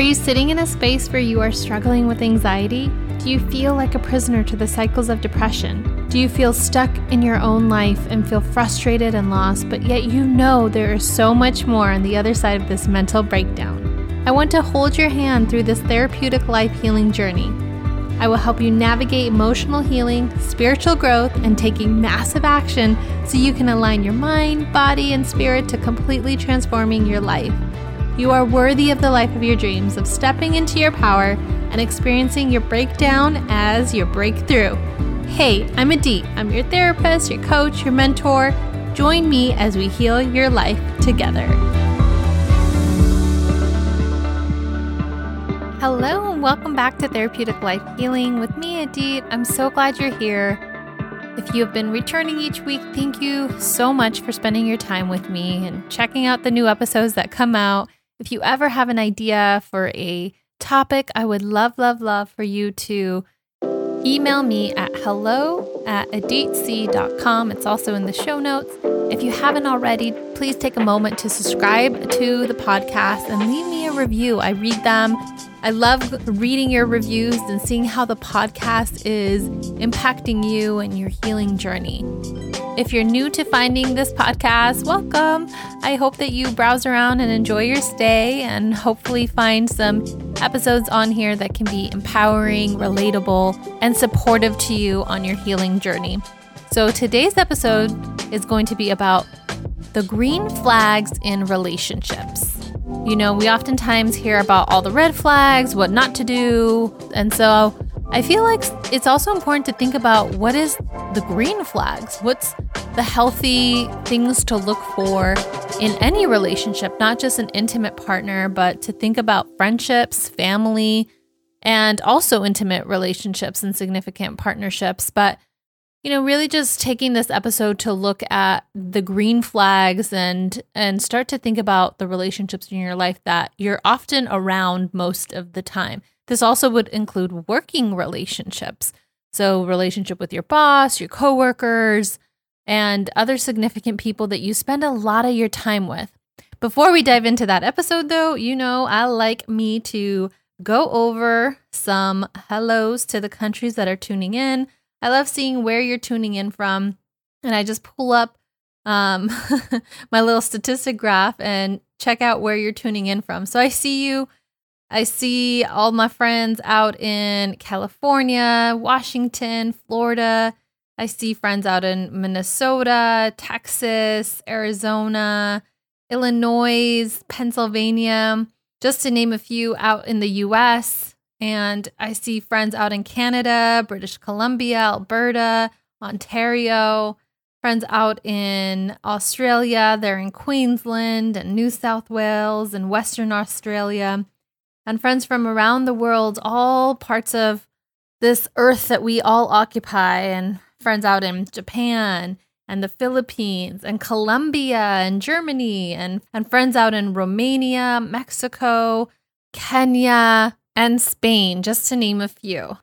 Are you sitting in a space where you are struggling with anxiety? Do you feel like a prisoner to the cycles of depression? Do you feel stuck in your own life and feel frustrated and lost, but yet you know there is so much more on the other side of this mental breakdown? I want to hold your hand through this therapeutic life healing journey. I will help you navigate emotional healing, spiritual growth, and taking massive action so you can align your mind, body, and spirit to completely transforming your life. You are worthy of the life of your dreams, of stepping into your power and experiencing your breakdown as your breakthrough. Hey, I'm Adit. I'm your therapist, your coach, your mentor. Join me as we heal your life together. Hello, and welcome back to Therapeutic Life Healing with me, Adit. I'm so glad you're here. If you have been returning each week, thank you so much for spending your time with me and checking out the new episodes that come out. If you ever have an idea for a topic, I would love, love, love for you to email me at hello at aditc.com. It's also in the show notes. If you haven't already, please take a moment to subscribe to the podcast and leave me a review. I read them. I love reading your reviews and seeing how the podcast is impacting you and your healing journey. If you're new to finding this podcast, welcome. I hope that you browse around and enjoy your stay and hopefully find some episodes on here that can be empowering, relatable, and supportive to you on your healing journey. So today's episode is going to be about the green flags in relationships. You know, we oftentimes hear about all the red flags, what not to do. And so I feel like it's also important to think about what is the green flags? What's the healthy things to look for in any relationship, not just an intimate partner, but to think about friendships, family, and also intimate relationships and significant partnerships. But you know, really just taking this episode to look at the green flags and and start to think about the relationships in your life that you're often around most of the time. This also would include working relationships. So, relationship with your boss, your coworkers, and other significant people that you spend a lot of your time with. Before we dive into that episode, though, you know, I like me to go over some hellos to the countries that are tuning in I love seeing where you're tuning in from. And I just pull up um, my little statistic graph and check out where you're tuning in from. So I see you. I see all my friends out in California, Washington, Florida. I see friends out in Minnesota, Texas, Arizona, Illinois, Pennsylvania, just to name a few out in the US. And I see friends out in Canada, British Columbia, Alberta, Ontario, friends out in Australia, they're in Queensland and New South Wales and Western Australia, and friends from around the world, all parts of this earth that we all occupy, and friends out in Japan and the Philippines and Colombia and Germany, and, and friends out in Romania, Mexico, Kenya, and Spain, just to name a few.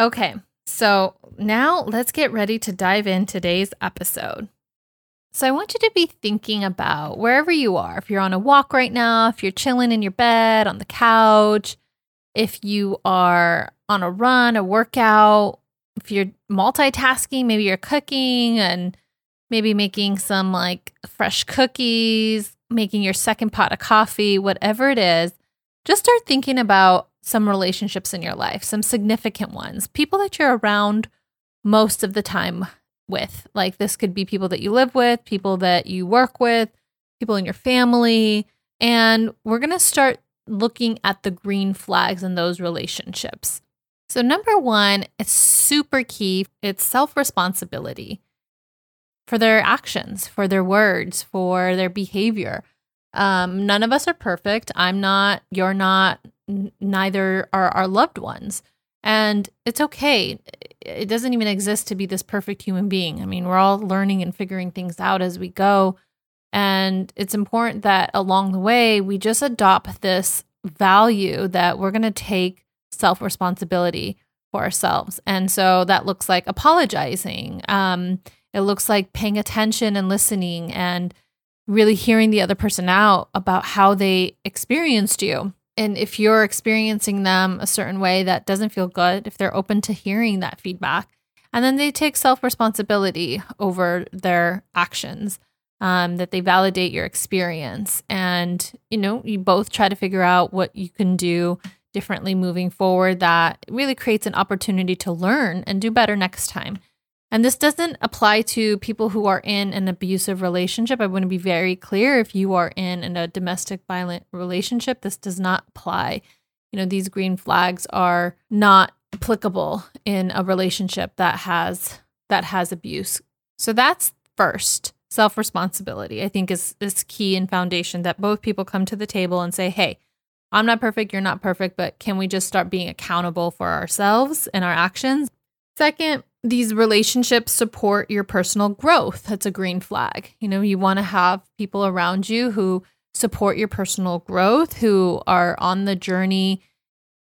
Okay, so now let's get ready to dive in today's episode. So, I want you to be thinking about wherever you are. If you're on a walk right now, if you're chilling in your bed, on the couch, if you are on a run, a workout, if you're multitasking, maybe you're cooking and maybe making some like fresh cookies, making your second pot of coffee, whatever it is, just start thinking about some relationships in your life, some significant ones, people that you're around most of the time with. Like this could be people that you live with, people that you work with, people in your family. And we're going to start looking at the green flags in those relationships. So, number one, it's super key. It's self responsibility for their actions, for their words, for their behavior. Um, none of us are perfect. I'm not, you're not, n- neither are our loved ones. And it's okay. It doesn't even exist to be this perfect human being. I mean, we're all learning and figuring things out as we go. And it's important that along the way, we just adopt this value that we're going to take self responsibility for ourselves. And so that looks like apologizing. Um, it looks like paying attention and listening and really hearing the other person out about how they experienced you. and if you're experiencing them a certain way that doesn't feel good, if they're open to hearing that feedback, and then they take self responsibility over their actions, um, that they validate your experience, and you know, you both try to figure out what you can do differently moving forward that really creates an opportunity to learn and do better next time. And this doesn't apply to people who are in an abusive relationship. I want to be very clear. If you are in, in a domestic violent relationship, this does not apply. You know, these green flags are not applicable in a relationship that has that has abuse. So that's first. Self-responsibility, I think is is key and foundation that both people come to the table and say, "Hey, I'm not perfect, you're not perfect, but can we just start being accountable for ourselves and our actions?" Second, these relationships support your personal growth. That's a green flag. You know, you want to have people around you who support your personal growth, who are on the journey,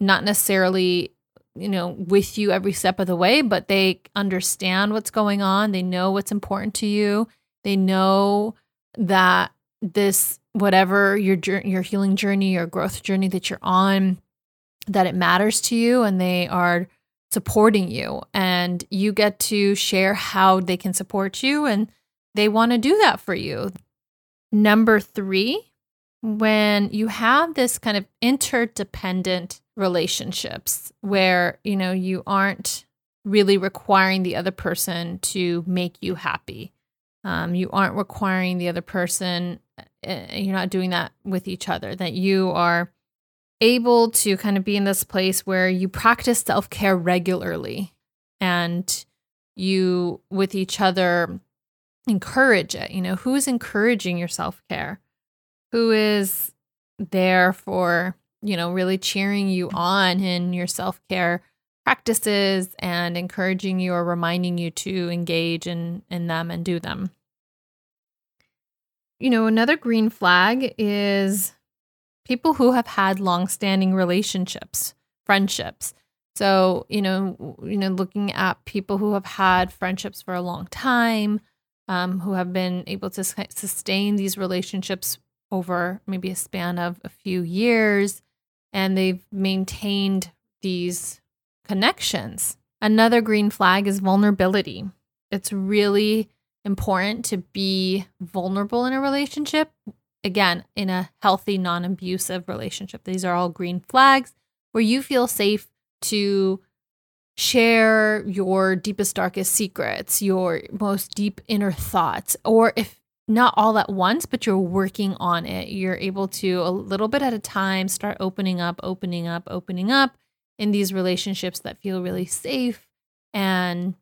not necessarily, you know, with you every step of the way, but they understand what's going on. They know what's important to you. They know that this, whatever your your healing journey, your growth journey that you're on, that it matters to you, and they are supporting you and you get to share how they can support you and they want to do that for you. Number 3, when you have this kind of interdependent relationships where, you know, you aren't really requiring the other person to make you happy. Um, you aren't requiring the other person, Eh, you're not doing that with each other, that you are able to kind of be in this place where you practice self care regularly and you, with each other, encourage it. You know, who's encouraging your self care? Who is there for, you know, really cheering you on in your self care practices and encouraging you or reminding you to engage in, in them and do them? You know, another green flag is people who have had long-standing relationships, friendships. So, you know, you know, looking at people who have had friendships for a long time, um, who have been able to sustain these relationships over maybe a span of a few years, and they've maintained these connections. Another green flag is vulnerability. It's really important to be vulnerable in a relationship again, in a healthy, non abusive relationship. These are all green flags where you feel safe to share your deepest, darkest secrets, your most deep inner thoughts, or if not all at once, but you're working on it. You're able to, a little bit at a time, start opening up, opening up, opening up in these relationships that feel really safe and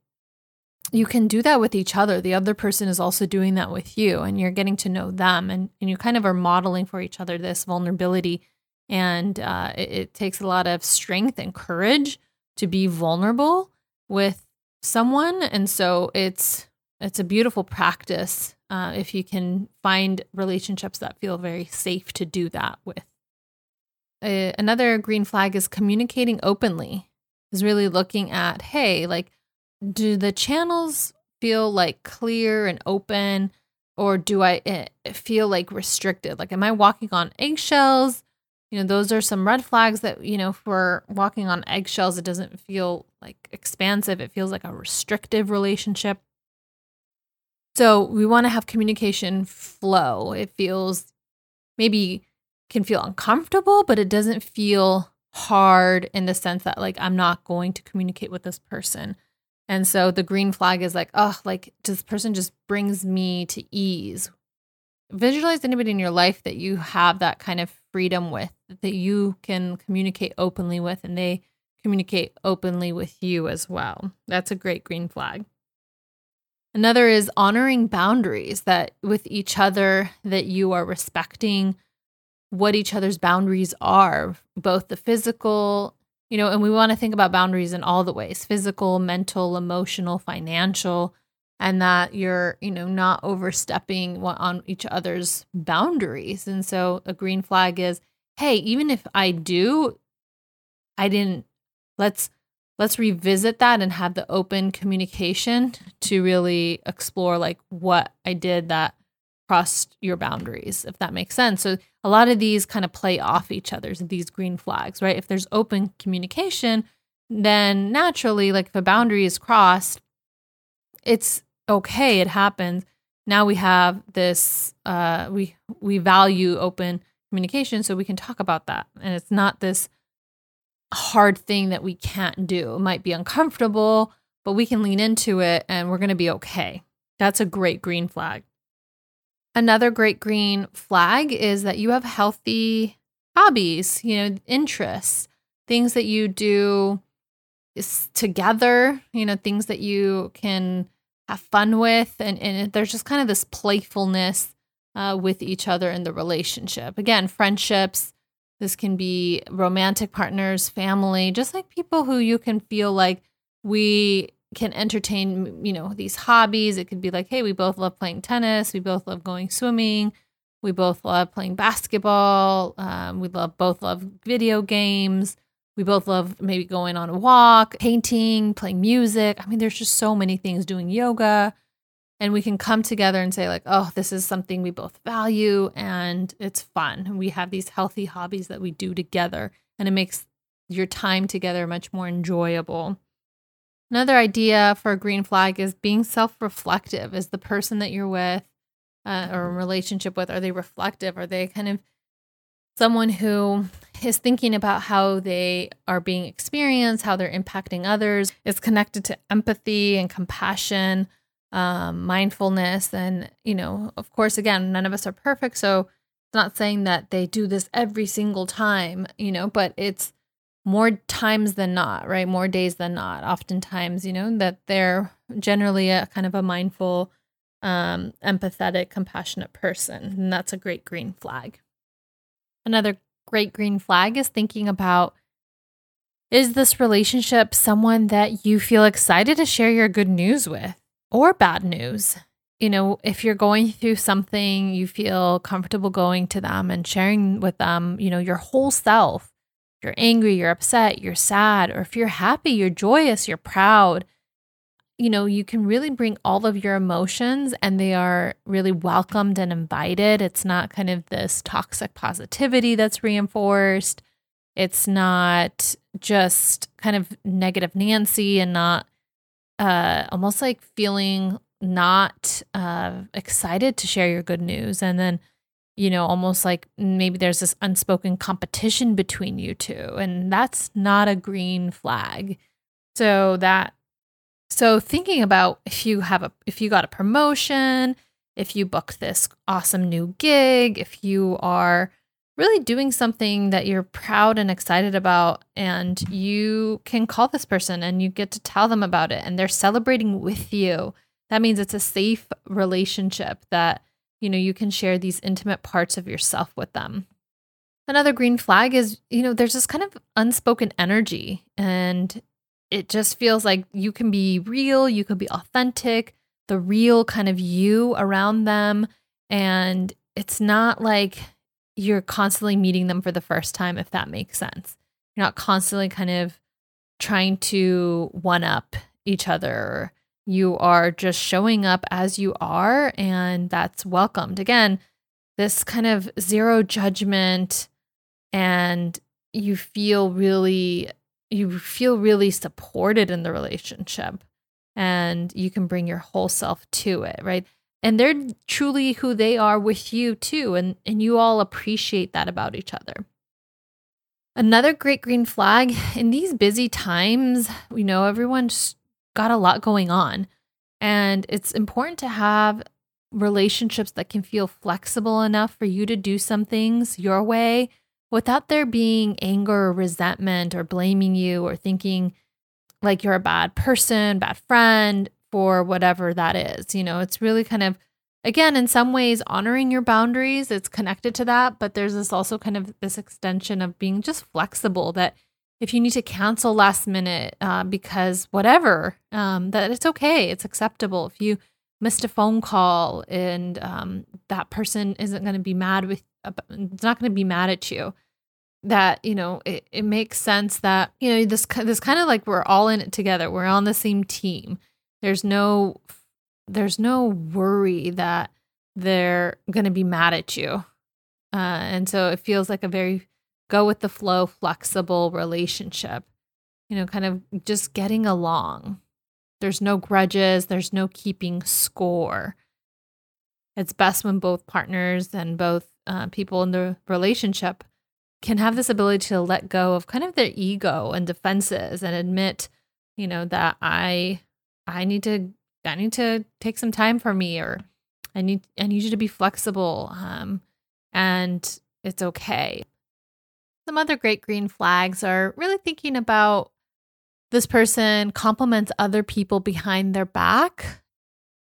you can do that with each other. The other person is also doing that with you, and you're getting to know them, and, and you kind of are modeling for each other this vulnerability. And uh, it, it takes a lot of strength and courage to be vulnerable with someone, and so it's it's a beautiful practice uh, if you can find relationships that feel very safe to do that with. Uh, another green flag is communicating openly. Is really looking at, hey, like do the channels feel like clear and open or do I eh, feel like restricted? Like, am I walking on eggshells? You know, those are some red flags that, you know, for walking on eggshells, it doesn't feel like expansive. It feels like a restrictive relationship. So we want to have communication flow. It feels maybe can feel uncomfortable, but it doesn't feel hard in the sense that, like, I'm not going to communicate with this person. And so the green flag is like, oh, like this person just brings me to ease. Visualize anybody in your life that you have that kind of freedom with, that you can communicate openly with, and they communicate openly with you as well. That's a great green flag. Another is honoring boundaries that with each other, that you are respecting what each other's boundaries are, both the physical you know, and we want to think about boundaries in all the ways physical, mental, emotional, financial, and that you're, you know, not overstepping on each other's boundaries. And so a green flag is, hey, even if I do, I didn't, let's, let's revisit that and have the open communication to really explore like what I did that crossed your boundaries, if that makes sense. So a lot of these kind of play off each other, these green flags, right? If there's open communication, then naturally, like if a boundary is crossed, it's okay, it happens. Now we have this uh we we value open communication so we can talk about that. And it's not this hard thing that we can't do. It might be uncomfortable, but we can lean into it and we're going to be okay. That's a great green flag. Another great green flag is that you have healthy hobbies, you know, interests, things that you do together, you know, things that you can have fun with. And, and there's just kind of this playfulness uh, with each other in the relationship. Again, friendships, this can be romantic partners, family, just like people who you can feel like we can entertain, you know, these hobbies. It could be like, hey, we both love playing tennis. We both love going swimming. We both love playing basketball. Um, we love both love video games. We both love maybe going on a walk, painting, playing music. I mean, there's just so many things doing yoga. And we can come together and say, like, oh, this is something we both value and it's fun. We have these healthy hobbies that we do together. And it makes your time together much more enjoyable. Another idea for a green flag is being self reflective. Is the person that you're with uh, or a relationship with, are they reflective? Are they kind of someone who is thinking about how they are being experienced, how they're impacting others, is connected to empathy and compassion, um, mindfulness. And, you know, of course, again, none of us are perfect. So it's not saying that they do this every single time, you know, but it's more times than not, right? More days than not. Oftentimes, you know, that they're generally a kind of a mindful, um, empathetic, compassionate person. And that's a great green flag. Another great green flag is thinking about is this relationship someone that you feel excited to share your good news with or bad news? You know, if you're going through something, you feel comfortable going to them and sharing with them, you know, your whole self you're angry, you're upset, you're sad, or if you're happy, you're joyous, you're proud, you know, you can really bring all of your emotions and they are really welcomed and invited. It's not kind of this toxic positivity that's reinforced. It's not just kind of negative Nancy and not uh, almost like feeling not uh, excited to share your good news. And then you know, almost like maybe there's this unspoken competition between you two. And that's not a green flag. So that so thinking about if you have a if you got a promotion, if you booked this awesome new gig, if you are really doing something that you're proud and excited about and you can call this person and you get to tell them about it and they're celebrating with you. That means it's a safe relationship that you know, you can share these intimate parts of yourself with them. Another green flag is, you know, there's this kind of unspoken energy and it just feels like you can be real, you can be authentic, the real kind of you around them. And it's not like you're constantly meeting them for the first time, if that makes sense. You're not constantly kind of trying to one up each other you are just showing up as you are, and that's welcomed. Again, this kind of zero judgment, and you feel really you feel really supported in the relationship and you can bring your whole self to it right and they're truly who they are with you too and and you all appreciate that about each other another great green flag in these busy times we know everyone's got a lot going on. And it's important to have relationships that can feel flexible enough for you to do some things your way without there being anger or resentment or blaming you or thinking like you're a bad person, bad friend for whatever that is. You know, it's really kind of, again, in some ways, honoring your boundaries. It's connected to that, but there's this also kind of this extension of being just flexible that if you need to cancel last minute uh, because whatever, um, that it's okay, it's acceptable. If you missed a phone call and um, that person isn't going to be mad with, it's not going to be mad at you. That you know, it, it makes sense that you know this this kind of like we're all in it together. We're on the same team. There's no there's no worry that they're going to be mad at you. Uh, and so it feels like a very go with the flow, flexible relationship, you know, kind of just getting along. There's no grudges, there's no keeping score. It's best when both partners and both uh, people in the relationship can have this ability to let go of kind of their ego and defenses and admit, you know, that I I need to I need to take some time for me or I need I need you to be flexible. Um, and it's okay. Some other great green flags are really thinking about this person compliments other people behind their back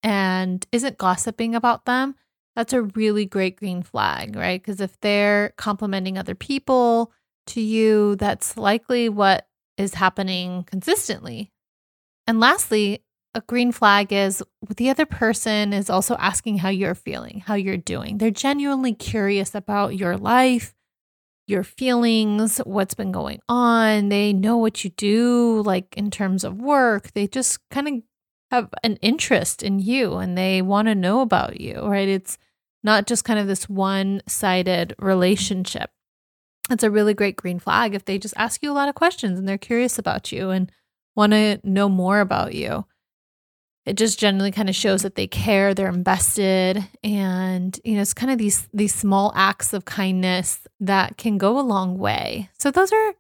and isn't gossiping about them. That's a really great green flag, right? Because if they're complimenting other people to you, that's likely what is happening consistently. And lastly, a green flag is the other person is also asking how you're feeling, how you're doing. They're genuinely curious about your life, your feelings, what's been going on. They know what you do, like in terms of work. They just kind of have an interest in you and they want to know about you, right? It's not just kind of this one sided relationship. It's a really great green flag if they just ask you a lot of questions and they're curious about you and want to know more about you it just generally kind of shows that they care they're invested and you know it's kind of these these small acts of kindness that can go a long way. So those are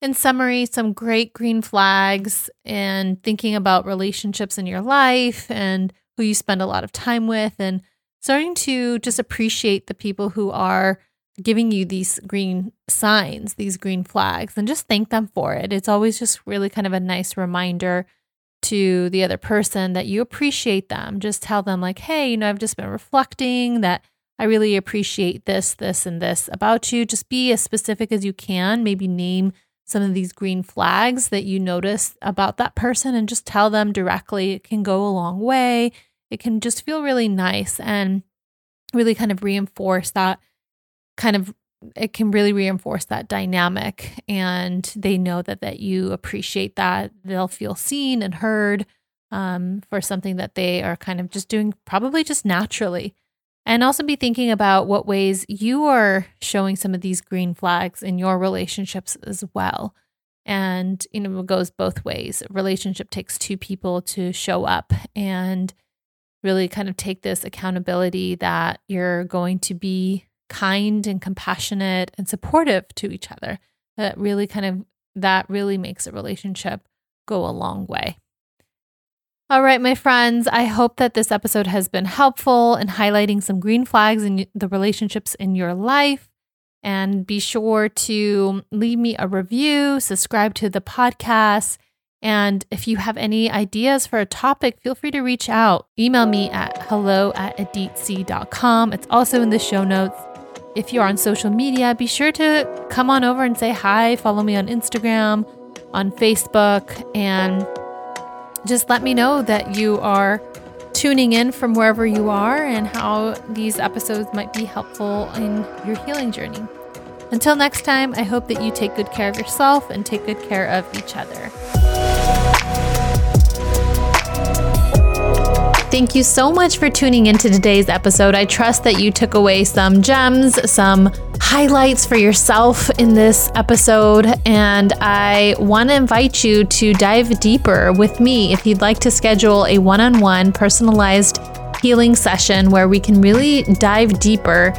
in summary some great green flags and thinking about relationships in your life and who you spend a lot of time with and starting to just appreciate the people who are giving you these green signs these green flags and just thank them for it. It's always just really kind of a nice reminder to the other person that you appreciate them. Just tell them, like, hey, you know, I've just been reflecting that I really appreciate this, this, and this about you. Just be as specific as you can. Maybe name some of these green flags that you notice about that person and just tell them directly. It can go a long way. It can just feel really nice and really kind of reinforce that kind of it can really reinforce that dynamic and they know that that you appreciate that. They'll feel seen and heard um, for something that they are kind of just doing probably just naturally. And also be thinking about what ways you are showing some of these green flags in your relationships as well. And you know it goes both ways. A relationship takes two people to show up and really kind of take this accountability that you're going to be kind and compassionate and supportive to each other. That really kind of that really makes a relationship go a long way. All right, my friends, I hope that this episode has been helpful in highlighting some green flags in the relationships in your life. And be sure to leave me a review, subscribe to the podcast. And if you have any ideas for a topic, feel free to reach out. Email me at hello at aditc.com. It's also in the show notes. If you're on social media, be sure to come on over and say hi. Follow me on Instagram, on Facebook, and just let me know that you are tuning in from wherever you are and how these episodes might be helpful in your healing journey. Until next time, I hope that you take good care of yourself and take good care of each other. Thank you so much for tuning into today's episode. I trust that you took away some gems, some highlights for yourself in this episode. And I want to invite you to dive deeper with me if you'd like to schedule a one on one personalized healing session where we can really dive deeper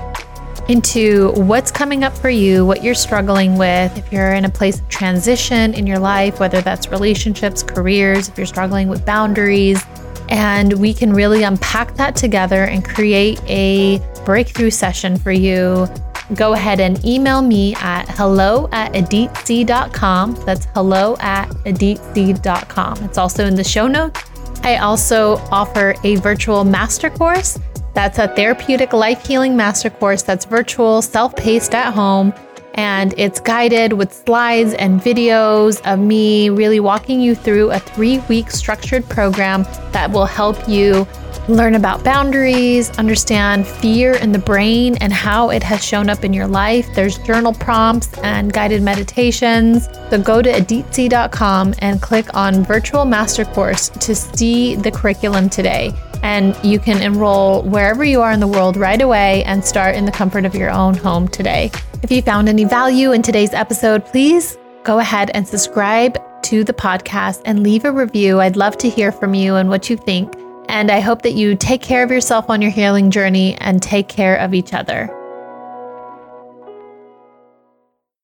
into what's coming up for you, what you're struggling with, if you're in a place of transition in your life, whether that's relationships, careers, if you're struggling with boundaries and we can really unpack that together and create a breakthrough session for you. Go ahead and email me at hello at aditc.com. That's hello at aditc.com. It's also in the show notes. I also offer a virtual master course. That's a therapeutic life healing master course that's virtual, self paced at home and it's guided with slides and videos of me really walking you through a three week structured program that will help you learn about boundaries, understand fear in the brain and how it has shown up in your life. There's journal prompts and guided meditations. So go to aditc.com and click on virtual master course to see the curriculum today. and you can enroll wherever you are in the world right away and start in the comfort of your own home today. If you found any value in today's episode, please go ahead and subscribe to the podcast and leave a review. I'd love to hear from you and what you think. And I hope that you take care of yourself on your healing journey and take care of each other.